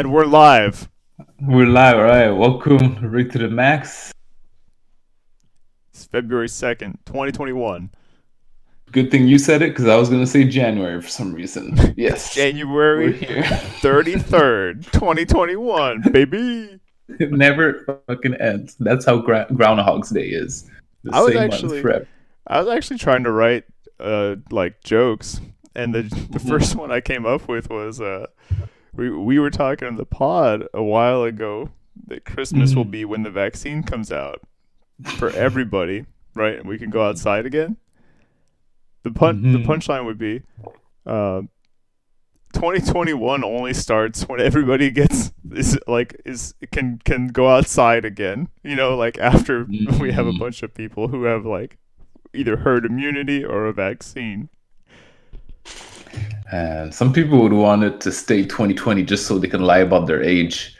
And we're live. We're live, all right. Welcome, Rick to the Max. It's February 2nd, 2021. Good thing you said it because I was going to say January for some reason. Yes. January here. 33rd, 2021, baby. it never fucking ends. That's how gra- Groundhog's Day is. The I was actually-. I was actually trying to write uh like jokes and the Mm-hmm. the first one I came up with was uh we we were talking in the pod a while ago that Christmas Mm-hmm. will be when the vaccine comes out for everybody, right? And we can go outside again. The pun the Mhm. punchline would be uh 2021 only starts when everybody gets is like is can can go outside again. You know, like after we have a Mhm. bunch of people who have like either herd immunity or a vaccine. And some people would want it to stay 2020 just so they can lie about their age.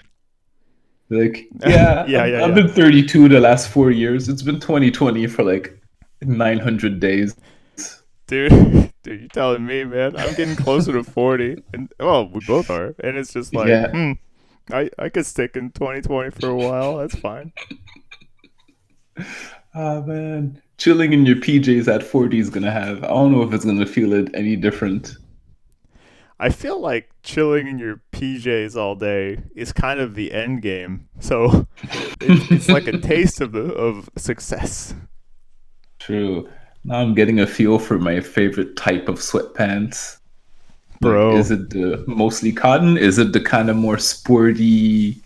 Like, yeah, Yeah, I've, yeah, I've yeah. been 32 the last four years. It's been 2020 for like 900 days. Dude, dude, you're telling me, man? I'm getting closer to 40, and well, we both are, and it's just like, Yeah. hmm, I I could stick in 2020 for a while. That's fine. Ah man, chilling in your PJs at 40 is gonna have. I don't know if it's gonna feel it any different. I feel like chilling in your PJs all day is kind of the end game. So it's, it's like a taste of the of success. True. Now I'm getting a feel for my favorite type of sweatpants. Like, Bro. is it the mostly cotton? Is it the kind of more sporty,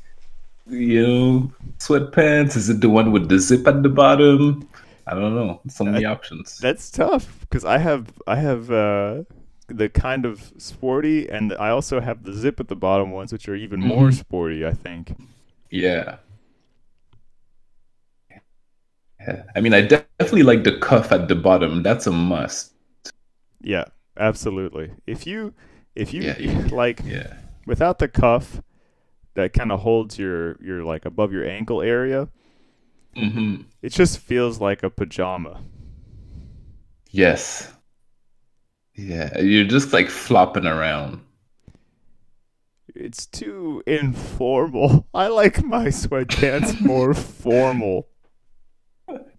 you know, sweatpants? Is it the one with the zip at the bottom? I don't know. So many options. That's tough because I have I have uh, the kind of sporty, and I also have the zip at the bottom ones, which are even more Mhm. sporty. I think. Yeah. Yeah. I mean, I definitely like the cuff at the bottom. That's a must. Yeah, absolutely. If you if you Yeah, yeah, like Yeah. without the cuff that kind of holds your your like above your ankle area, hmm it just feels like a pajama. Yes. Yeah, you're just like flopping around. It's too informal. I like my sweatpants more formal.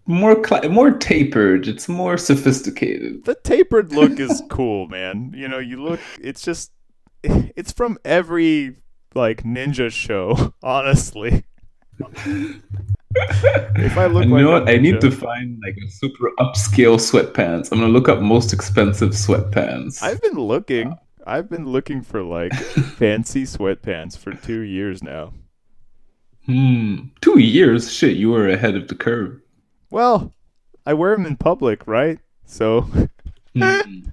More cla more tapered. It's more sophisticated. The tapered look is cool, man. You know, you look it's just it's from every like ninja show, honestly. If I look And like you know what? I need to find like a super upscale sweatpants. I'm gonna look up most expensive sweatpants. I've been looking. I've been looking for like fancy sweatpants for 2 years now. Hmm. Two years. Shit, you were ahead of the curve. Well, I wear them in public, right? So Hmm.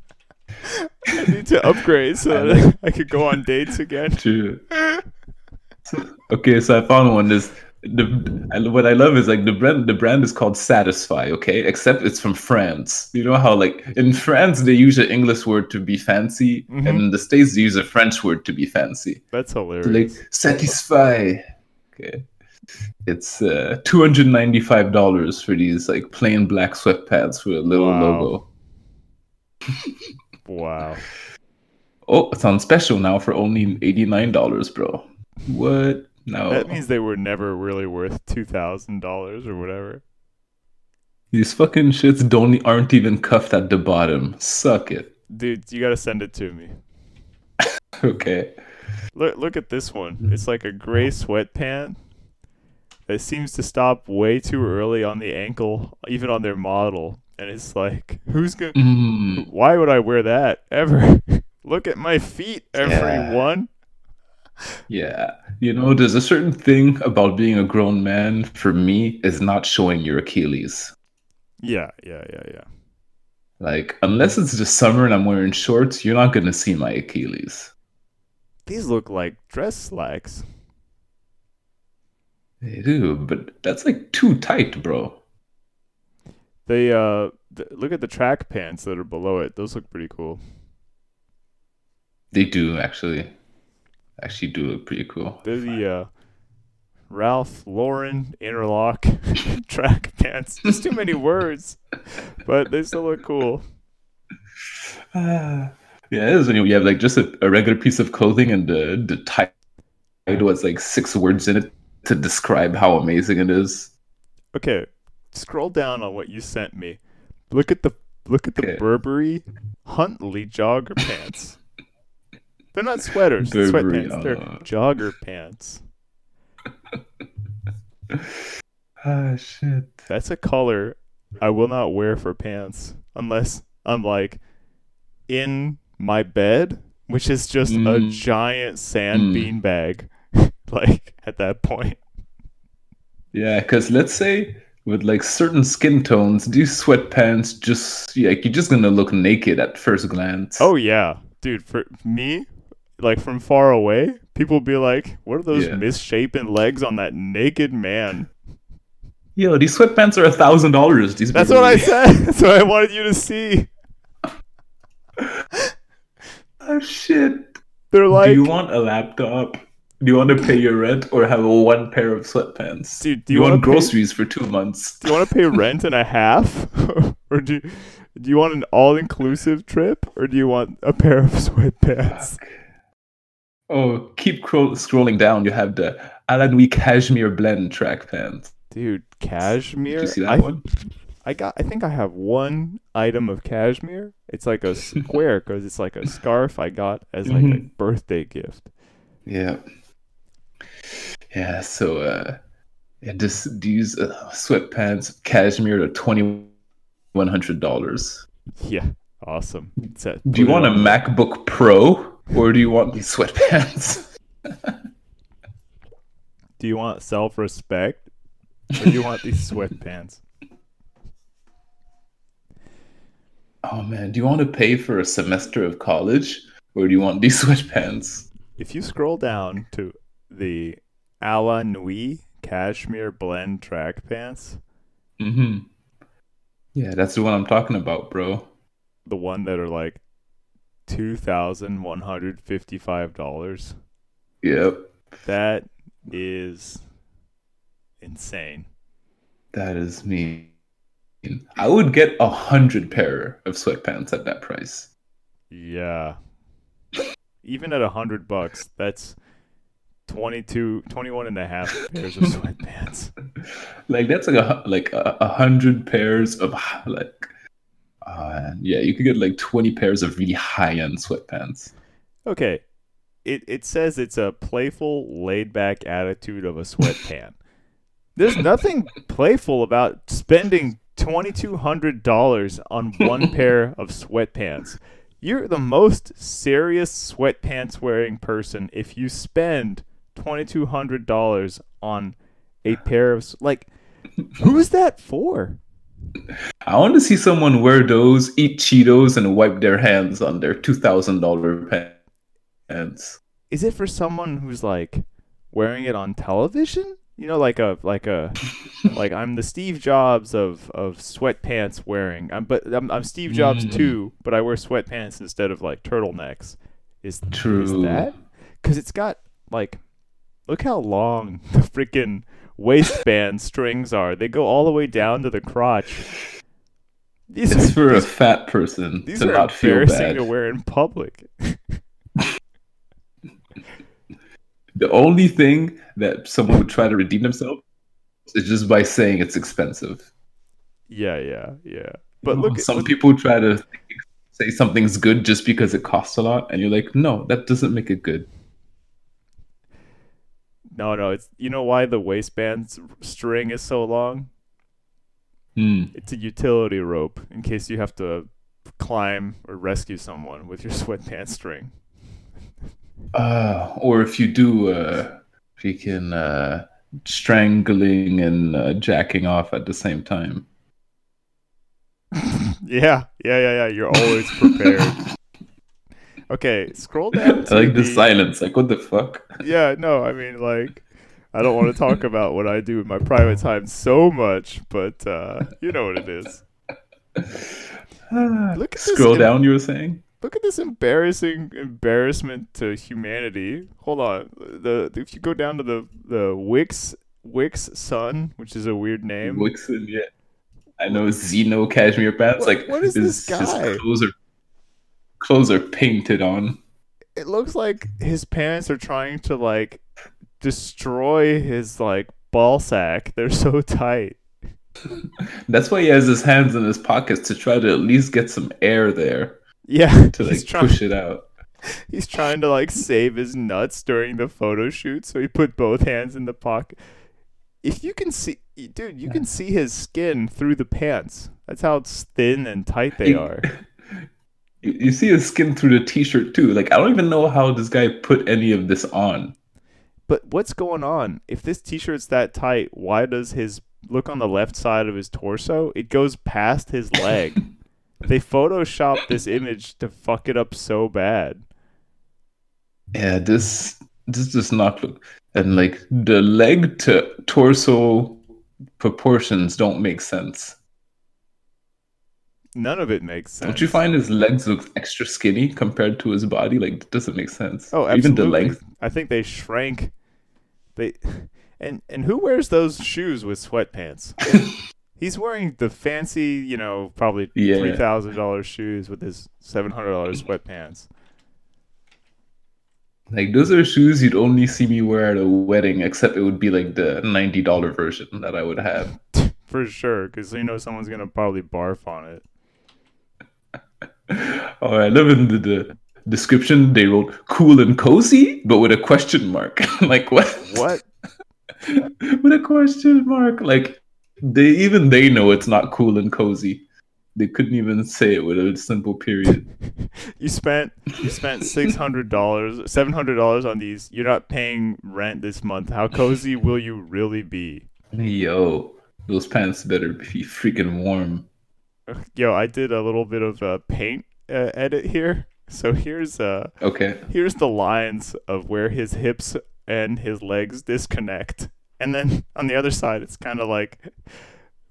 I need to upgrade so that I could go on dates again. True. Okay, so I found one. This the I, what I love is like the brand. The brand is called Satisfy. Okay, except it's from France. You know how like in France they use an English word to be fancy, Mhm. and in the States they use a French word to be fancy. That's hilarious. Like satisfy. Okay. It's uh, two hundred ninety five dollars for these like plain black sweatpants with a little Wow. logo. wow. Oh, it's on special now for only eighty nine dollars, bro. What? No. That means they were never really worth $2,000 or whatever. These fucking shits don't aren't even cuffed at the bottom. Suck it. Dude, you got to send it to me. Okay. Look look at this one. It's like a gray sweatpant that seems to stop way too early on the ankle, even on their model. And it's like, who's going to Mm, Why would I wear that ever? Look at my feet, everyone. yeah. You know, there's a certain thing about being a grown man for me is not showing your Achilles. Yeah, yeah, yeah, yeah. Like, unless it's the summer and I'm wearing shorts, you're not gonna see my Achilles. These look like dress slacks. They do, but that's like too tight, bro. They uh th- look at the track pants that are below it. Those look pretty cool. They do actually. Actually do look pretty cool. They're the uh Ralph Lauren interlock track pants. There's too many words, but they still look cool. Ah. yeah, it is when you have like just a, a regular piece of clothing and the the tight was like six words in it to describe how amazing it is. Okay, scroll down on what you sent me. Look at the look at the Okay. Burberry Huntley jogger pants. They're not sweaters, Burberry, sweatpants. They're jogger pants. Ah shit. That's a color I will not wear for pants unless I'm like in my bed, which is just a Mm. giant sand Mm. bean bag. like at that point. Yeah, because let's say with like certain skin tones, these sweatpants just like you're just gonna look naked at first glance. Oh yeah, dude. For me, like from far away, people be like, "What are those Yeah. misshapen legs on that naked man?" yo, these sweatpants are a thousand dollars. These That's what I said. That's what I wanted you to see. Oh shit. They're like, do you want a laptop? Do you want to pay your rent or have one pair of sweatpants? dude, do you, you, want to pay, groceries for two months? do you want to pay rent and a half, or do you, do you want an all-inclusive trip, or do you want a pair of sweatpants? Oh, keep cro- scrolling down. You have the Alanui Cashmere Blend track pants. Dude, cashmere. Did you see that I, one? I got. I think I have one item of cashmere. It's like a square because it's like a scarf I got as like a Mhm. birthday gift. Yeah. Yeah, so uh yeah, this these uh, sweatpants cashmere are twenty one hundred dollars. Yeah, awesome. A- Do you want a MacBook Pro or do you want these sweatpants? Do you want self-respect, or do you want these sweatpants? oh man, do you want to pay for a semester of college or do you want these sweatpants? If you scroll down to the Alanui cashmere blend track pants, Mm-hmm. Yeah, that's the one I'm talking about, bro. the one that are like two thousand one hundred fifty-five dollars, Yep. that is insane. That is me. I would get a hundred pair of sweatpants at that price. Yeah. Even at a hundred bucks, that's 22, 21 and a half pairs of sweatpants. like that's like a like a, a hundred pairs of like uh, yeah you could get like 20 pairs of really high-end sweatpants Okay. It it says it's a playful, laid back attitude of a sweatpant. There's nothing playful about spending twenty two hundred dollars on one pair of sweatpants. You're the most serious sweatpants wearing person if you spend twenty two hundred dollars on a pair of like who's that for? I want to see someone wear those eat cheetos and wipe their hands on their $2000 pants Is it for someone who's like wearing it on television? You know, like a like a like I'm the Steve Jobs of of sweatpants wearing. I'm but I'm, I'm Steve Jobs Mm. too, but I wear sweatpants instead of like turtlenecks. Is true is that? Because it's got like, look how long the freaking waistband strings are. They go all the way down to the crotch. These it's are, for a fat person these to are not feel embarrassing bad to wear in public. the only thing that someone would try to redeem themselves is just by saying it's expensive yeah, yeah, yeah. But look, some look- people try to think- say something's good just because it costs a lot and you're like no that doesn't make it good No, no, it's you know why the waistband string is so long? Hmm. It's a utility rope in case you have to climb or rescue someone with your sweatpants string. Uh, or if you do uh freaking uh strangling and uh, jacking off at the same time yeah, yeah, yeah, yeah. You're always prepared. okay, scroll down. i like the the- silence like what the fuck Yeah, no, I mean like I don't want to talk about what I do in my private time so much, but uh, you know what it is. Look at this scroll im- down you were saying Look at this embarrassing embarrassment to humanity. Hold on. The if you go down to the the Wix Wix Sun, which is a weird name. Wixen, yeah i know zeno cashmere pants What- like what is his- this his guy? clothes are clothes are painted on It looks like his parents are trying to like destroy his like ball sack. They're so tight. That's why he has his hands in his pockets to try to at least get some air there Yeah, to like trying. push it out. He's trying to like save his nuts during the photo shoot, so he put both hands in the pocket. If you can see, dude, you can see his skin through the pants. That's how thin and tight they You- are. You, see his skin through the t-shirt too. Like I don't even know how this guy put any of this on. But what's going on? If this t-shirt's that tight, why does his look on the left side of his torso? It goes past his leg. they photoshopped this image to fuck it up so bad. Yeah, this this does not look and like the leg to torso proportions don't make sense. None of it makes sense. Don't you find his legs look extra skinny compared to his body? Like it doesn't make sense. Oh, absolutely. Even the length. I think they shrank. They and and who wears those shoes with sweatpants? He's wearing the fancy, you know, probably Yeah. three thousand dollars shoes with his seven hundred dollars sweatpants. Like those are shoes you'd only see me wear at a wedding, except it would be like the ninety dollar version that I would have. For sure, because you know someone's gonna probably barf on it. Oh, I love in the, the description they wrote "cool and cozy," but with a question mark. like what? What? with a question mark. Like they even they know it's not cool and cozy. They couldn't even say it with a simple period. You spent you spent six hundred dollars, seven hundred dollars on these. You're not paying rent this month. How cozy will you really be? Yo, those pants better be freaking warm. Yo, I did a little bit of a paint uh, edit here. So here's uh Okay. here's the lines of where his hips and his legs disconnect. And then on the other side it's kind of like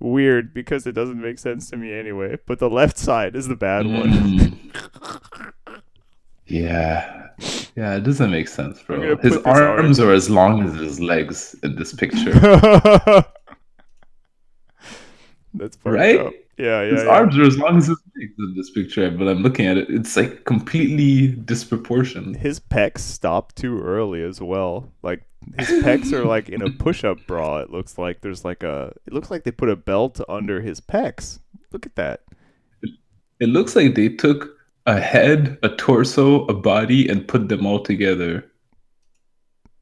weird because it doesn't make sense to me anyway, but the left side is the bad one. Mm. yeah. Yeah, it doesn't make sense, bro. His this arms are as long as his legs in this picture. That's Right? Yeah, yeah. his yeah. arms are as long as his legs in this picture, but I'm looking at it. It's like completely disproportionate. His pecs stop too early as well. Like his pecs are like in a push-up bra. It looks like there's like a. It looks like they put a belt under his pecs. Look at that. It looks like they took a head, a torso, a body, and put them all together.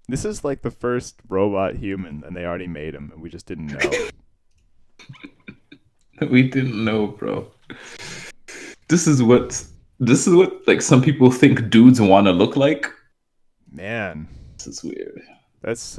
This is like the first robot human, and they already made him, and we just didn't know. We didn't know, bro. This is what this is what like some people think dudes want to look like. Man, This is weird. that's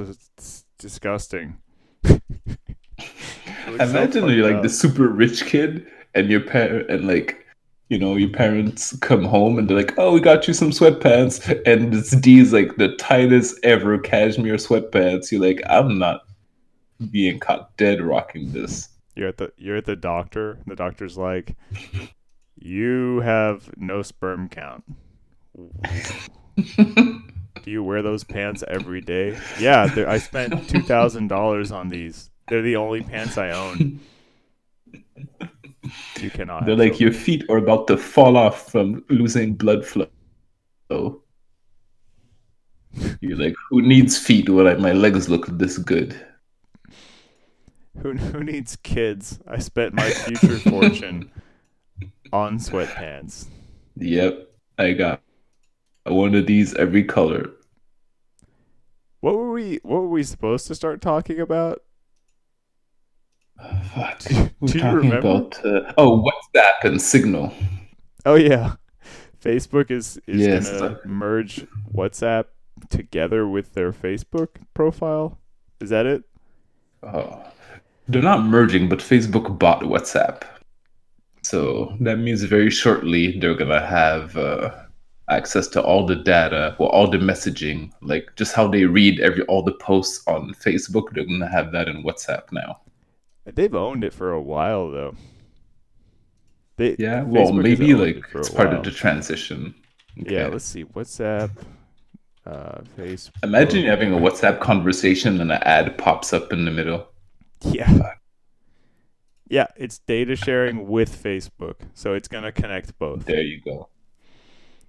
disgusting. Looks so Imagine you're like up. the super rich kid, and your parent and like you know your parents come home and they're like, "Oh, we got you some sweatpants," and it's these like the tightest ever cashmere sweatpants. You're like, I'm not being caught dead rocking this. You're at the you're at the doctor. And the doctor's like, "You have no sperm count. Do you wear those pants every day?" Yeah, I spent two thousand dollars on these. They're the only pants I own. You cannot. They're like your feet are about to fall off from losing blood flow. You're like, who needs feet when I, my legs look this good? Who who needs kids? I spent my future fortune on sweatpants. Yep, I got one of these every color. What were we What were we supposed to start talking about? What? Do We're you talking remember? about uh, oh WhatsApp and Signal. Oh yeah, Facebook is is Yes, gonna merge WhatsApp together with their Facebook profile. Is that it? Oh, they're not merging, but Facebook bought WhatsApp, so that means very shortly they're gonna have uh, access to all the data, well, all the messaging, like just how they read every all the posts on Facebook. They're gonna have that in WhatsApp now. They've owned it for a while though. They, Yeah, well, Facebook maybe like it it's part while. of the transition. Yeah, let's see. WhatsApp, uh, Facebook. Imagine having a WhatsApp conversation and an ad pops up in the middle. Yeah. Yeah, it's data sharing with Facebook, so it's gonna connect both. There you go.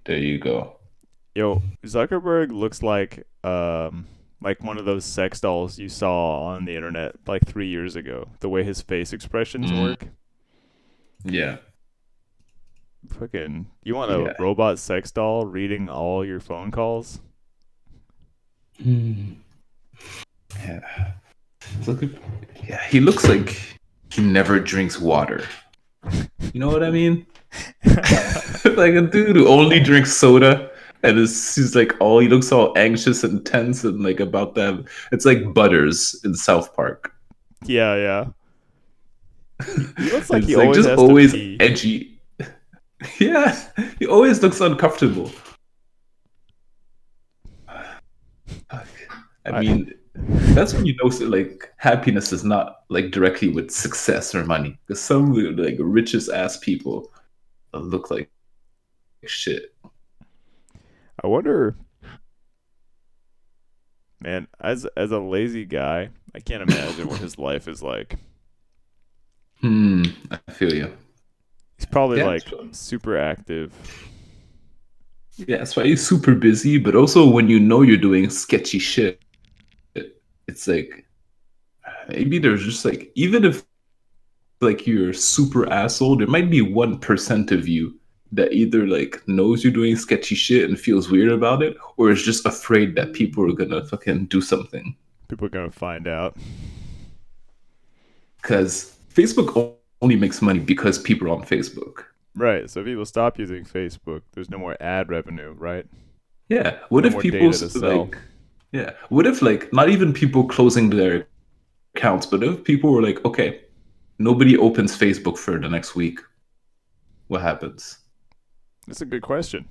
There you go. Yo, Zuckerberg looks like um like one of those sex dolls you saw on the internet like three years ago. The way his face expressions Mhm. work. Yeah. Fucking, you want a Yeah. robot sex doll reading all your phone calls? Hmm. Yeah. At, yeah, he looks like he never drinks water. You know what I mean? like a dude who only drinks soda and is he's like all he looks all anxious and tense and like about that. It's like Butters in South Park. Yeah, yeah. He looks like he always just has always edgy. yeah, he always looks uncomfortable. I- mean, that's when you know so, like happiness is not like directly with success or money. Because some of the like richest ass people look like shit. I wonder, man, as as a lazy guy, I can't imagine what his life is like. Hmm, I feel you. He's probably Yeah, like sure. super active. Yeah, that's why he's super busy. But also, when you know you're doing sketchy shit, it- it's like maybe there's just like even if like you're super asshole, there might be one percent of you that either like knows you're doing sketchy shit and feels weird about it, or is just afraid that people are gonna fucking do something. People are gonna find out. Because Facebook only makes money because people are on Facebook. Right. So if people stop using Facebook, there's no more ad revenue, right? Yeah. What No if people like? Yeah. What if like not even people closing their accounts, but if people were like, okay, nobody opens Facebook for the next week, what happens? That's a good question.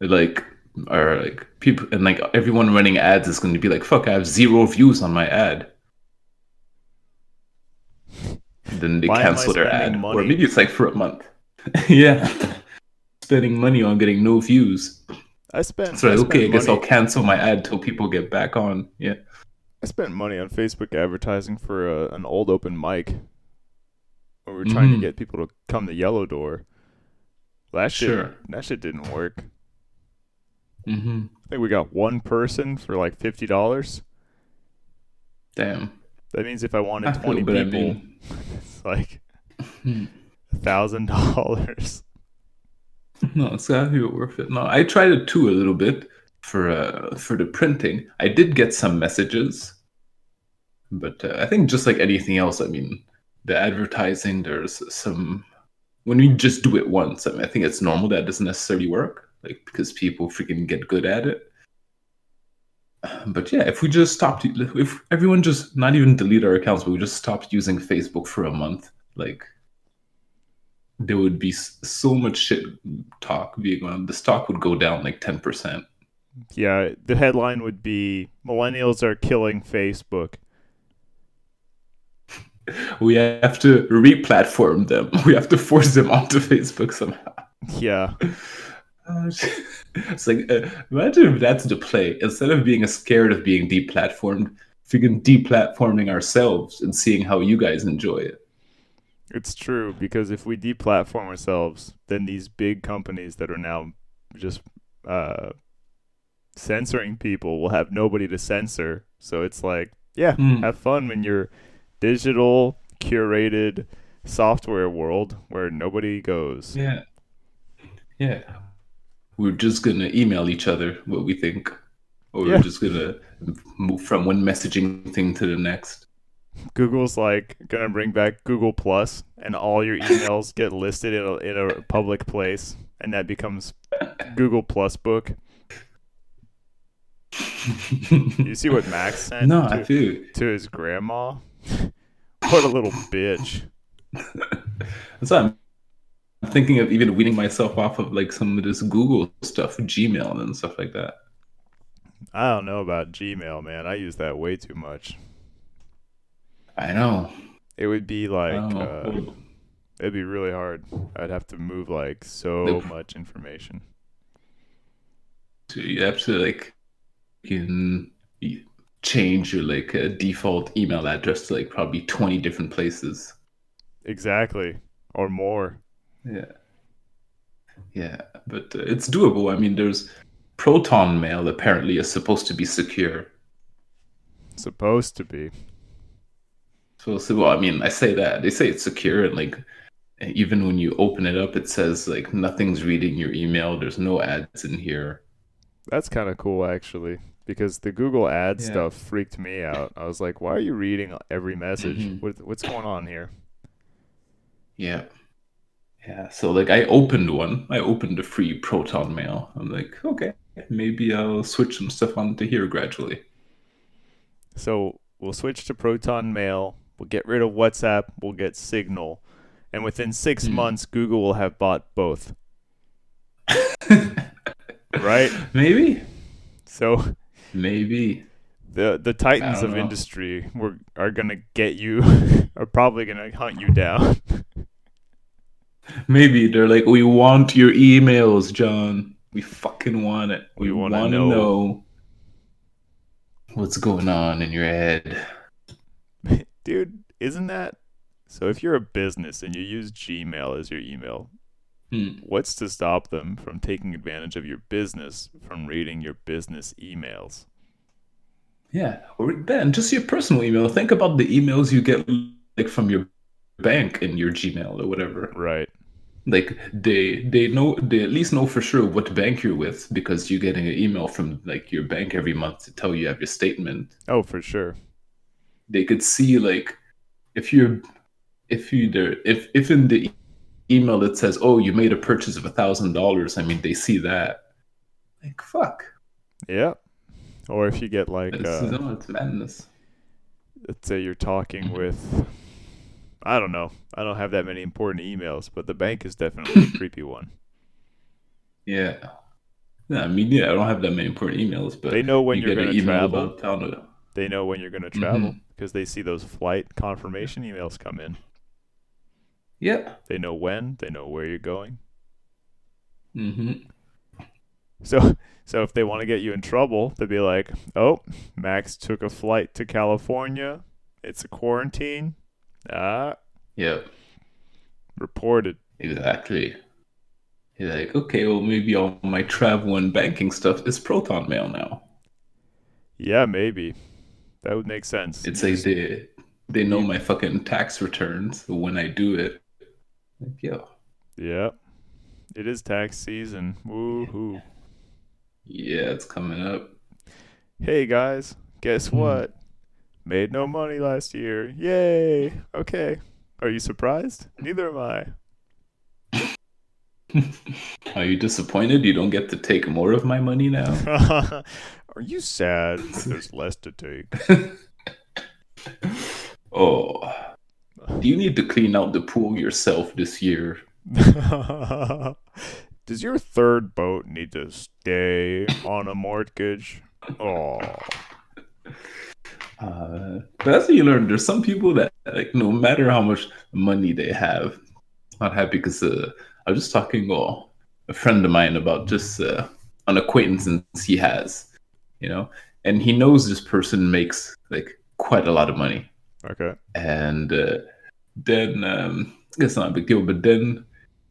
Like, or like people and like everyone running ads is going to be like, fuck, I have zero views on my ad. Then they Why cancel their ad, money? or maybe it's like for a month. yeah, spending money on getting no views. I spent. So I like, okay, I guess I'll cancel my ad till people get back on. Yeah. I spent money on Facebook advertising for a, an old open mic. Where we were trying to Mhm. get people to come to Yellow Door. That shit. Sure. That shit didn't work. Mm-hmm. I think we got one person for like fifty dollars. Damn. That means if I wanted I twenty but I people, mean, it's like a thousand dollars. no, it's gotta be worth it. No, I tried it too a little bit for uh for the printing. I did get some messages, but uh, I think just like anything else, I mean, the advertising. There's some when you just do it once. I mean, I think it's normal that it doesn't necessarily work, like because people freaking get good at it. But yeah, if we just stopped, if everyone just not even delete our accounts, but we just stopped using Facebook for a month, like there would be so much shit talk being on. The stock would go down like ten percent. Yeah, the headline would be "Millennials are killing Facebook." We have to re-platform them. We have to force them onto Facebook somehow. Yeah, Oh, it's like uh, imagine if that's the play. Instead of being scared of being deplatformed, freaking deplatforming ourselves and seeing how you guys enjoy it. It's true because if we deplatform ourselves, then these big companies that are now just uh, censoring people will have nobody to censor. So it's like, yeah, Hmm. have fun in your digital curated software world where nobody goes. Yeah. Yeah. We're just gonna email each other what we think. Or Yeah. we're just gonna move from one messaging thing to the next. Google's like gonna bring back Google Plus, and all your emails get listed in a, in a public place, and that becomes Google Plus book. You see what Max sent no, to, I feel to his grandma? what a little bitch. that's why I'm thinking of even weaning myself off of like some of this Google stuff, Gmail and stuff like that. I don't know about Gmail, man. I use that way too much. I know. It would be like, uh, it'd be really hard. I'd have to move like so Nope. much information. So you have to like you can change your like uh, default email address to like probably 20 different places. Exactly, or more. Yeah. Yeah, but uh, it's doable. I mean, there's Proton Mail apparently is supposed to be secure. Supposed to be. So, well, I mean, I say that they say it's secure, and like even when you open it up, it says like nothing's reading your email. There's no ads in here. That's kind of cool, actually, because the Google ad Yeah. stuff freaked me out. I was like, why are you reading every message? Mhm. What, what's going on here? Yeah. Yeah. So like I opened one. I opened a free Proton Mail. I'm like, okay, maybe I'll switch some stuff onto here gradually. So we'll switch to Proton Mail. We'll get rid of WhatsApp. We'll get Signal. And within six Hmm. months, Google will have bought both. Right? Maybe. So Maybe. the the titans of know. industry were, are gonna get you, are probably gonna hunt you down. Maybe they're like, we want your emails, John. We fucking want it. We We, want to know." know. what's going on in your head. Dude, isn't that so? If you're a business and you use Gmail as your email, Hmm. what's to stop them from taking advantage of your business from reading your business emails? Yeah, or Ben, just your personal email. Think about the emails you get like from your bank in your Gmail or whatever. Right. Like they they know they at least know for sure what bank you're with because you're getting an email from like your bank every month to tell you you have your statement. Oh, for sure. They could see like if you're if you there if if in the email it says oh you made a purchase of a thousand dollars. I mean they see that. Like fuck. Yeah. Or if you get like, It's, uh, no, it's madness. let's say you're talking with, I don't know. I don't have that many important emails, but the bank is definitely a creepy one. Yeah. Yeah, I mean, yeah, I don't have that many important emails, but They know when you you're gonna travel. about They know when you're going to Mm-hmm. Because they see those flight confirmation emails come in. Yep. They know when. They know where you're going. Mm-hmm. So, so if they want to get you in trouble, they'd be like, "Oh, Max took a flight to California. It's a quarantine. Ah, Yeah. reported." Exactly. You're like, okay, well, maybe all my travel and banking stuff is Proton Mail now. Yeah, maybe. That would make sense. It's like they they know my fucking tax returns when I do it. Like, yo, Yeah. It is tax season. Woohoo. yeah, it's coming up. Hey guys, guess Hmm. what? Made no money last year. Yay. Okay. Are you surprised? Neither am I. Are you disappointed you don't get to take more of my money now? Are you sad that there's less to take? oh, do you need to clean out the pool yourself this year? Does your third boat need to stay on a mortgage? Oh, Uh, but that's what you learn. There's some people that, like, no matter how much money they have, not happy because uh, I was just talking to a friend of mine about just uh, an acquaintance he has, you know, and he knows this person makes like quite a lot of money. okay. And uh, then um, it's not a big deal, but then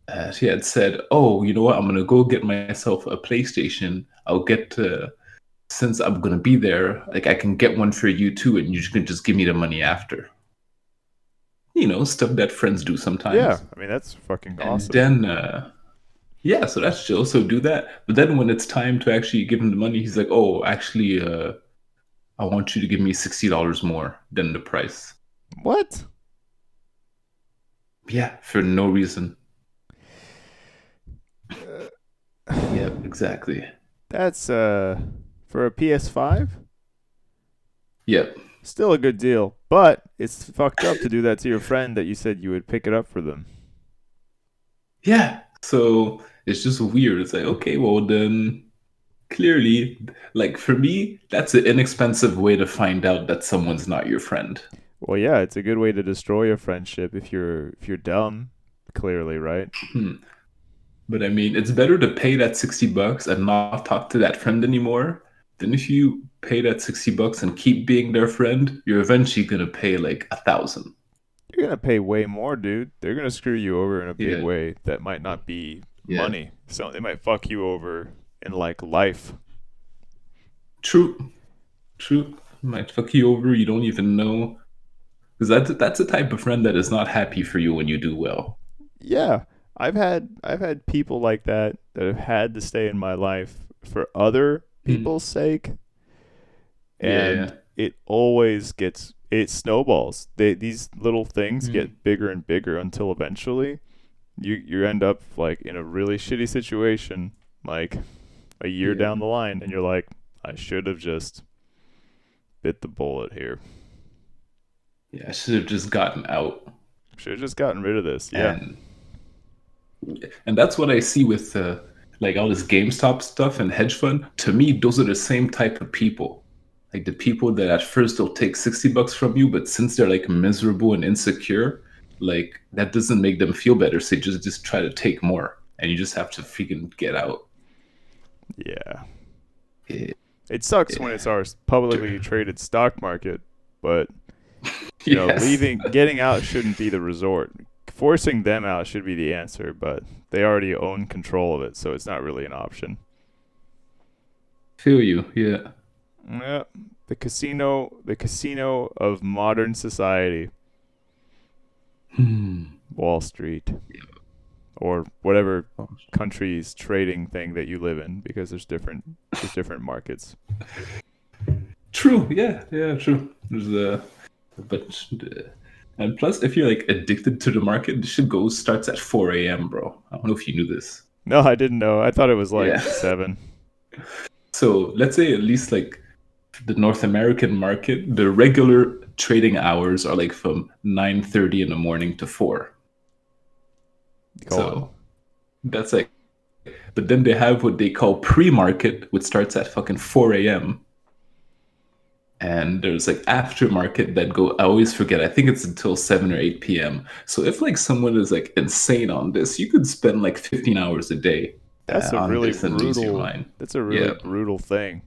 uh, she had said, "Oh, you know what? I'm gonna go get myself a PlayStation. I'll get uh, since I'm gonna be there. Like I can get one for you too, and you can just give me the money after. You know, stuff that friends do sometimes. Yeah, I mean that's fucking And awesome. then, uh, yeah, so that's chill. So do that. But then when it's time to actually give him the money, he's like, "Oh, actually, uh, I want you to give me sixty dollars more than the price." What? Yeah, for no reason. Yep, exactly. That's uh for a PS5, Yep. still a good deal, but it's fucked up to do that to your friend that you said you would pick it up for them. Yeah. So it's just weird. It's like, okay, well then clearly, like for me, that's an inexpensive way to find out that someone's not your friend. Well, yeah, it's a good way to destroy a friendship if you're if you're dumb, clearly, right? Hmm. But I mean, it's better to pay that 60 bucks and not talk to that friend anymore than if you pay that 60 bucks and keep being their friend, you're eventually going to pay like a thousand. You're gonna pay way more, dude. They're gonna screw you over in a big Yeah. way that might not be Yeah. money. So they might fuck you over in like life. True, true. Might fuck you over. You don't even know. Because that's that's a type of friend that is not happy for you when you do well. Yeah, I've had I've had people like that that have had to stay in my life for other people's sake, and Yeah. it always gets it snowballs. They, these little things Mm. get bigger and bigger until eventually you you end up like in a really shitty situation, like a year Yeah. down the line, and you're like, I should have just bit the bullet here. Yeah, I should have just gotten out. Should have just gotten rid of this. Yeah. And, and that's what I see with uh, like all this GameStop stuff and hedge fund. To me, those are the same type of people. Like the people that at first they'll take 60 bucks from you, but since they're like miserable and insecure, like that doesn't make them feel better. So just just try to take more. And you just have to freaking get out. Yeah. Yeah. It sucks when it's our publicly traded stock market, but you know, Yes. leaving, getting out shouldn't be the resort. Forcing them out should be the answer, but they already own control of it, so it's not really an option. Feel you, yeah. Yeah, the casino, the casino of modern society, Hmm. Wall Street, or whatever country's trading thing that you live in, because there's different, there's different markets. True. Yeah. Yeah. True. There's a, but uh, and plus, if you're like addicted to the market, the shit goes starts at 4 a.m., bro. I don't know if you knew this. No, I didn't know. I thought it was like Yeah. seven. So let's say at least like the North American market, the regular trading hours are like from 9:30 in the morning to 4. Go so on. that's like, but then they have what they call pre-market, which starts at fucking 4 a.m. And there's like aftermarket that go. I always forget. I think it's until 7 or 8 p.m. So if like someone is like insane on this, you could spend like 15 hours a day. That's uh, a really brutal. That's a really Yeah. brutal thing.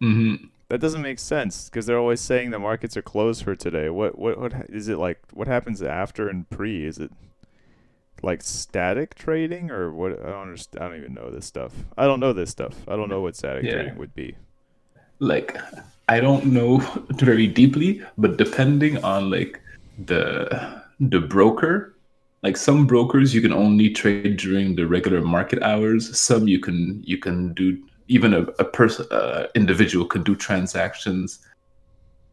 hmm That doesn't make sense because they're always saying the markets are closed for today. What what what ha- is it like? What happens after and pre? Is it like static trading or what? I don't understand. I don't even know this stuff. I don't know this stuff. I don't know what static Yeah. trading would be. Like I don't know very deeply, but depending on like the the broker, like some brokers you can only trade during the regular market hours. Some you can you can do even a, a person uh, individual can do transactions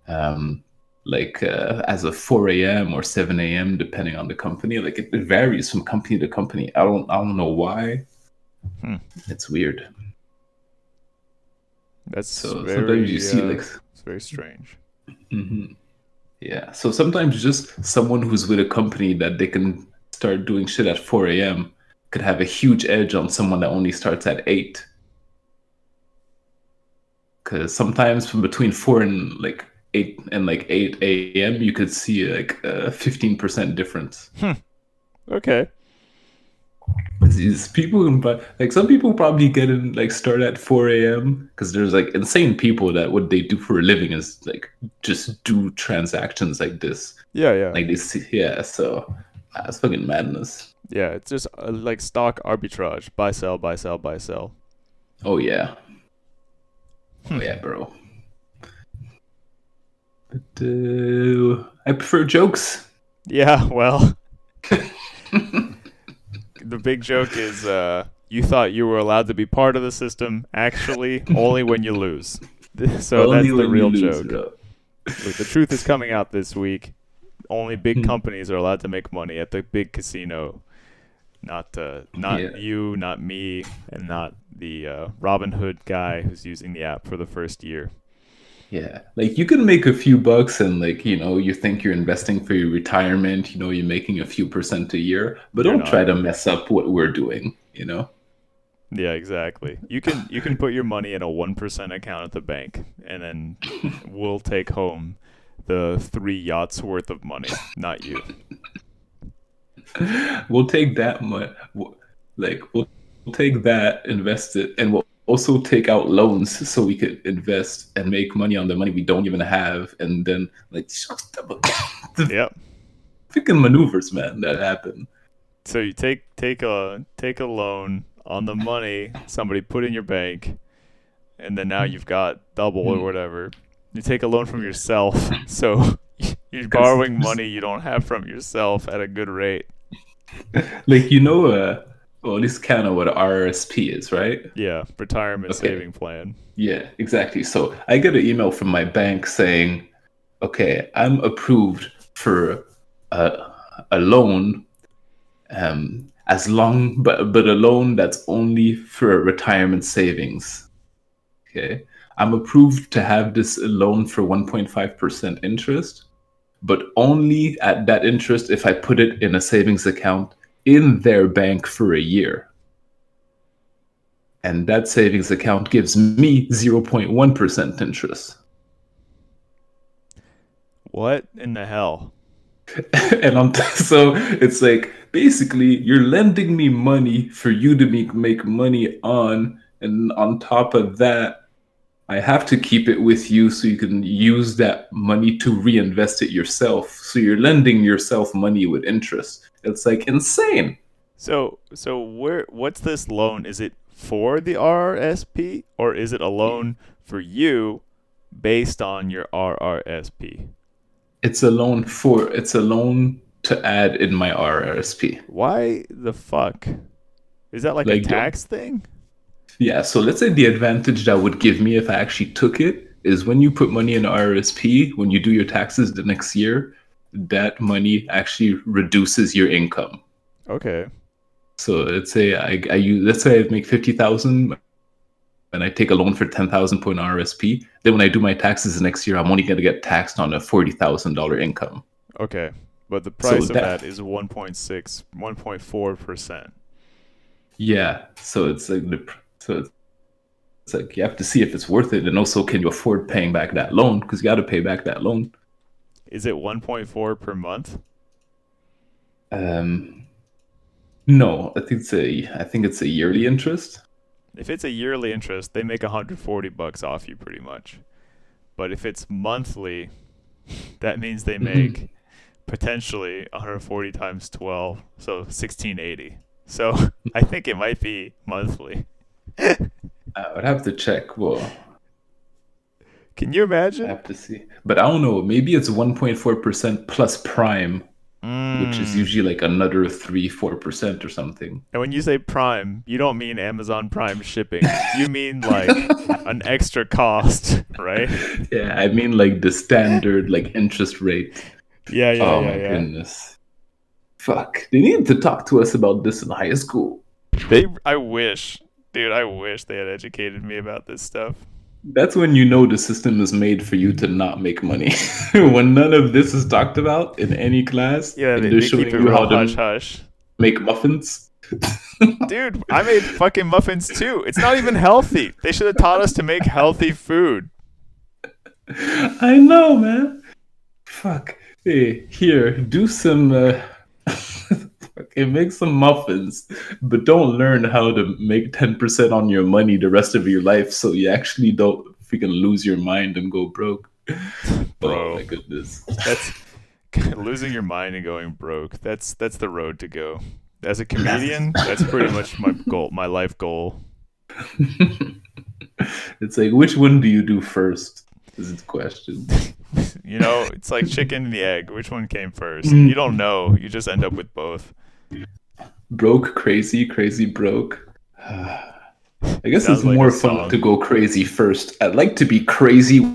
um like uh, as of 4 a.m. or 7 a.m. depending on the company. Like it, it varies from company to company. I don't I don't know why. Hmm. It's weird. That's So very, sometimes you see uh, like it's very strange. hmm Yeah. So sometimes just someone who's with a company that they can start doing shit at 4 a.m. could have a huge edge on someone that only starts at 8. Because sometimes from between 4 and like 8 and like 8 a.m., you could see like a 15% difference. Okay. These people can buy, like some people probably get in like start at 4 a.m. because there's like insane people that what they do for a living is like just do transactions like this. Yeah, yeah, like this yeah so that's fucking madness yeah. It's just uh, like stock arbitrage: buy, sell, buy, sell, buy, sell. oh yeah oh yeah bro but uh, i prefer jokes Yeah, well, the big joke is uh, you thought you were allowed to be part of the system. Actually, only when you lose. So Only that's the real joke. the truth is coming out this week. Only big Hmm. companies are allowed to make money at the big casino. Not uh, not Yeah. you, not me, and not the uh, Robinhood guy who's using the app for the first year. Yeah like you can make a few bucks and like you know you think you're investing for your retirement you know you're making a few percent a year but You're don't not. try to mess up what we're doing you know Yeah, exactly. You can you can put your money in a one percent account at the bank, and then we'll take home the three yachts worth of money, not you. we'll take that much like we'll, we'll take that invest it and we'll also take out loans so we could invest and make money on the money we don't even have and then like the Yep. freaking maneuvers man that happen So you take take a take a loan on the money somebody put in your bank, and then now you've got double or whatever. You take a loan from yourself, so you're borrowing money you don't have from yourself at a good rate. like you know, uh, well, at least kind of what RRSP is, right? Yeah, retirement Okay. saving plan. Yeah, exactly. So I get an email from my bank saying, "Okay, I'm approved for a a loan, um, as long but but a loan that's only for retirement savings. Okay, I'm approved to have this loan for 1.5 percent interest, but only at that interest if I put it in a savings account in their bank for a year." and that savings account gives me 0.1% interest. What in the hell? and on so it's like basically you're lending me money for you to make make money on and on top of that I have to keep it with you so you can use that money to reinvest it yourself. So you're lending yourself money with interest. It's like insane. So so where what's this loan? Is it for the RRSP or is it a loan for you based on your RRSP? It's a loan for it's a loan to add in my RRSP. Why the fuck? Is that like, Like, a tax thing? Yeah, so let's say the advantage that would give me if I actually took it is when you put money in RRSP, when you do your taxes the next year, that money actually reduces your income. Okay. So let's say I, I use, let's say I make fifty thousand, and I take a loan for ten thousand point RSP, Then when I do my taxes the next year, I'm only going to get taxed on a forty thousand dollar income. Okay. But the price of that- that is 1.6 1.4%. Yeah, so it's like the so it's, it's like you have to see if it's worth it, and also can you afford paying back that loan because you got to pay back that loan. Is it 1.4 per month? Um, no, I think it's a I think it's a yearly interest. If it's a yearly interest, they make 140 bucks off you pretty much. But if it's monthly, that means they make potentially 140 times 12, so 1680. So I think it might be monthly. I would have to check. Well, Can you imagine? I have to see, but I don't know. Maybe it's 1.4 percent plus prime, which is Mm. usually like another three four percent or something. And when you say Prime, you don't mean Amazon Prime shipping. You mean like an extra cost, right? Yeah, I mean like the standard like interest rate. Yeah, yeah, oh yeah, my yeah. goodness. Fuck. They need to talk to us about this in high school. They, I wish, dude, I wish they had educated me about this stuff. That's when you know the system is made for you to not make money. when none of this is talked about in any class, Yeah, they, they're showing you how real to hush hush. make muffins. Dude, I made fucking muffins too. It's not even healthy. They should have taught us to make healthy food. I know, man. Fuck. Hey, here, do some. Uh, okay, make some muffins, but don't learn how to make ten percent on your money the rest of your life, so you actually don't freaking lose your mind and go broke. Bro. Oh my goodness. That's losing your mind and going broke. That's that's the road to go. As a comedian, that's pretty much my goal, my life goal. it's like which one do you do first? Is the question. You know, it's like chicken and the egg. Which one came first? Mm. You don't know. You just end up with both. Broke, crazy, crazy, broke. I guess it's like more fun to go crazy first. I'd like to be crazy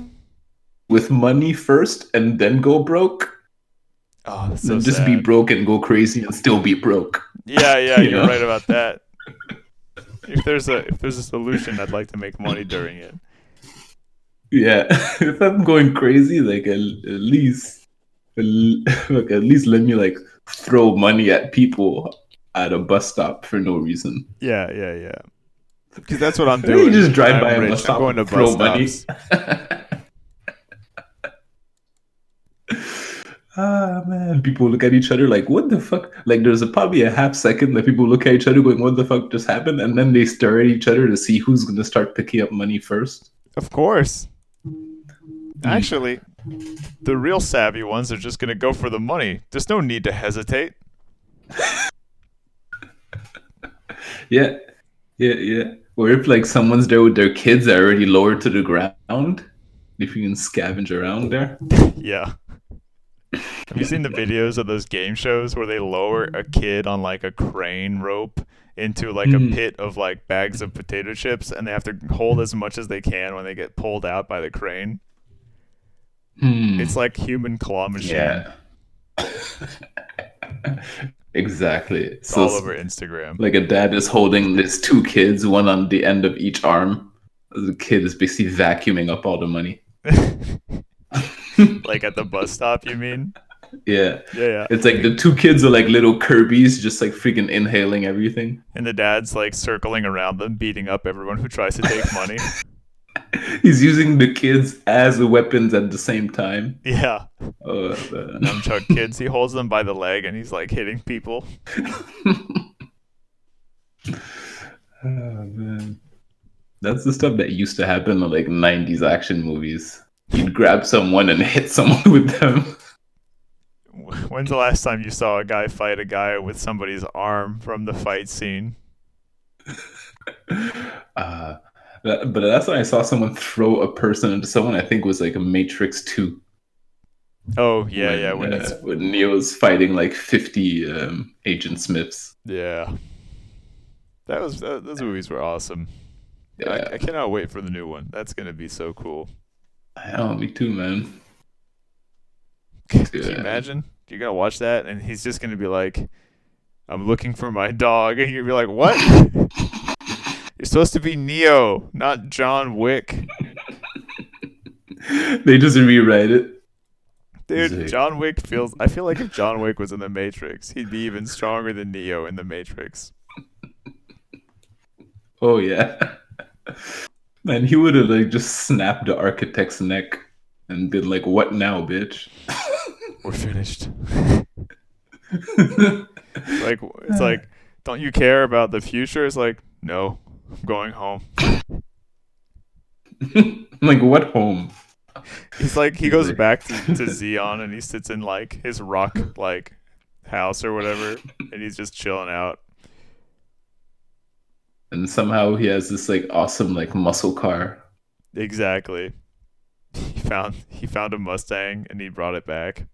with money first and then go broke. Oh, that's so just sad. be broke and go crazy and still be broke. Yeah, yeah, you you're know? right about that. If there's a if there's a solution, I'd like to make money during it. Yeah, if I'm going crazy, like at, at least, like at least let me like throw money at people at a bus stop for no reason. Yeah, yeah, yeah. Because that's what I'm doing. you just drive I'm by a rich. bus stop I'm going to and throw bus money? ah man, people look at each other like, what the fuck? Like there's a, probably a half second that people look at each other going, what the fuck just happened? And then they stare at each other to see who's gonna start picking up money first. Of course. Actually, the real savvy ones are just going to go for the money. There's no need to hesitate. Yeah. Yeah, yeah. Or if like someone's there with their kids that are already lowered to the ground, if you can scavenge around there. Yeah. Have you seen the videos of those game shows where they lower a kid on like a crane rope into like a Mm. pit of like bags of potato chips and they have to hold as much as they can when they get pulled out by the crane? Hmm. It's like human claw machine. yeah. exactly. It's So all over Instagram. like a dad is holding his two kids, one on the end of each arm. The kid is basically vacuuming up all the money. like at the bus stop, you mean? Yeah. Yeah, yeah. It's like the two kids are like little Kirby's, just like freaking inhaling everything. And the dad's like circling around them, beating up everyone who tries to take money. He's using the kids as weapons at the same time. Yeah. Oh. Nunchuck kids. He holds them by the leg and he's like hitting people. oh, man. That's the stuff that used to happen in like 90s action movies. You'd grab someone and hit someone with them. When's the last time you saw a guy fight a guy with somebody's arm from the fight scene? Uh, that- but that's when I saw someone throw a person into someone. I think was like a Matrix 2. Oh yeah, when, yeah. When uh, it's when Neo's fighting like 50 um, Agent Smiths. yeah, that was that, those movies were awesome. Yeah, I, I cannot wait for the new one. That's gonna be so cool. I know, me too, man. Can you imagine? You're gonna watch that and he's just gonna be like, "I'm looking for my dog," and you're gonna be like, "What?" You're supposed to be Neo, not John Wick. they just rewrite it. Dude. John Wick feels. I feel like if John Wick was in the Matrix, he'd be even stronger than Neo in the Matrix. Oh yeah. Man, he would have like just snapped the architect's neck and been like, "What now, bitch?" We're finished. Like it's like, don't you care about the future? It's like, no, I'm going home. like, what home? He's like, he goes back to, to Zion and he sits in like his rock like house or whatever, and he's just chilling out. And somehow he has this like awesome like muscle car. Exactly. He found he found a Mustang and he brought it back.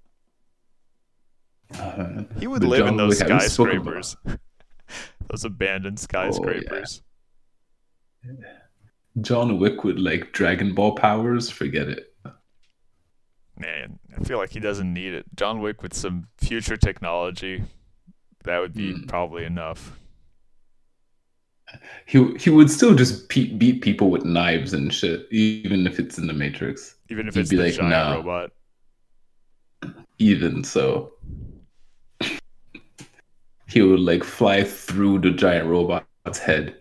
Uh, He would live in those Wick, have you spoken about- skyscrapers. those abandoned Oh, skyscrapers. John Wick with like Dragon Ball powers. Forget it. Man, I feel like he doesn't need it. John Wick with some future technology, that would be Hmm. probably enough. He he would still just pe- beat people with knives and shit, even if it's in the Matrix. Even if He'd it's be the like, giant "Nah." robot. Even so, he would like fly through the giant robot's head.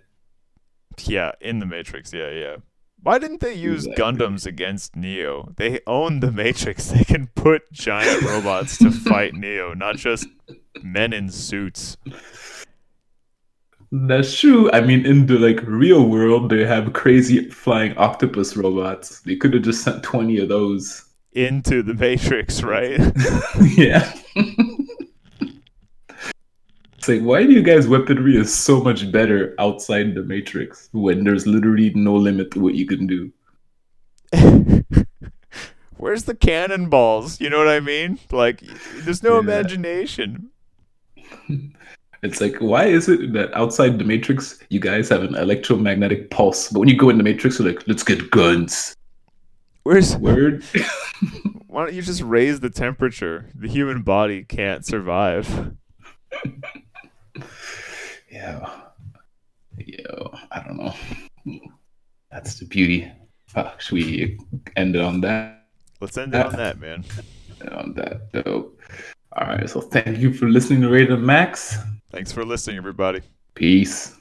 Yeah, in the Matrix. Yeah, yeah. Why didn't they use Exactly. Gundams against Neo? They own the Matrix. They can put giant robots to fight Neo, not just men in suits. That's true. I mean, in the like real world, they have crazy flying octopus robots. They could have just sent twenty of those. Into the Matrix, right? yeah. it's like, why do you guys' weaponry is so much better outside the Matrix when there's literally no limit to what you can do? Where's the cannonballs? You know what I mean? Like, there's no Yeah. imagination. It's like, why is it that outside the Matrix, you guys have an electromagnetic pulse, but when you go in the Matrix, you're like, let's get guns. Where's Word. Why don't you just raise the temperature? The human body can't survive. Yeah. Yo, I don't know. That's the beauty. Uh, should we end it on that? Let's end it on that, man. On that. Dope. All right. So thank you for listening to Rated Max. Thanks for listening, everybody. Peace.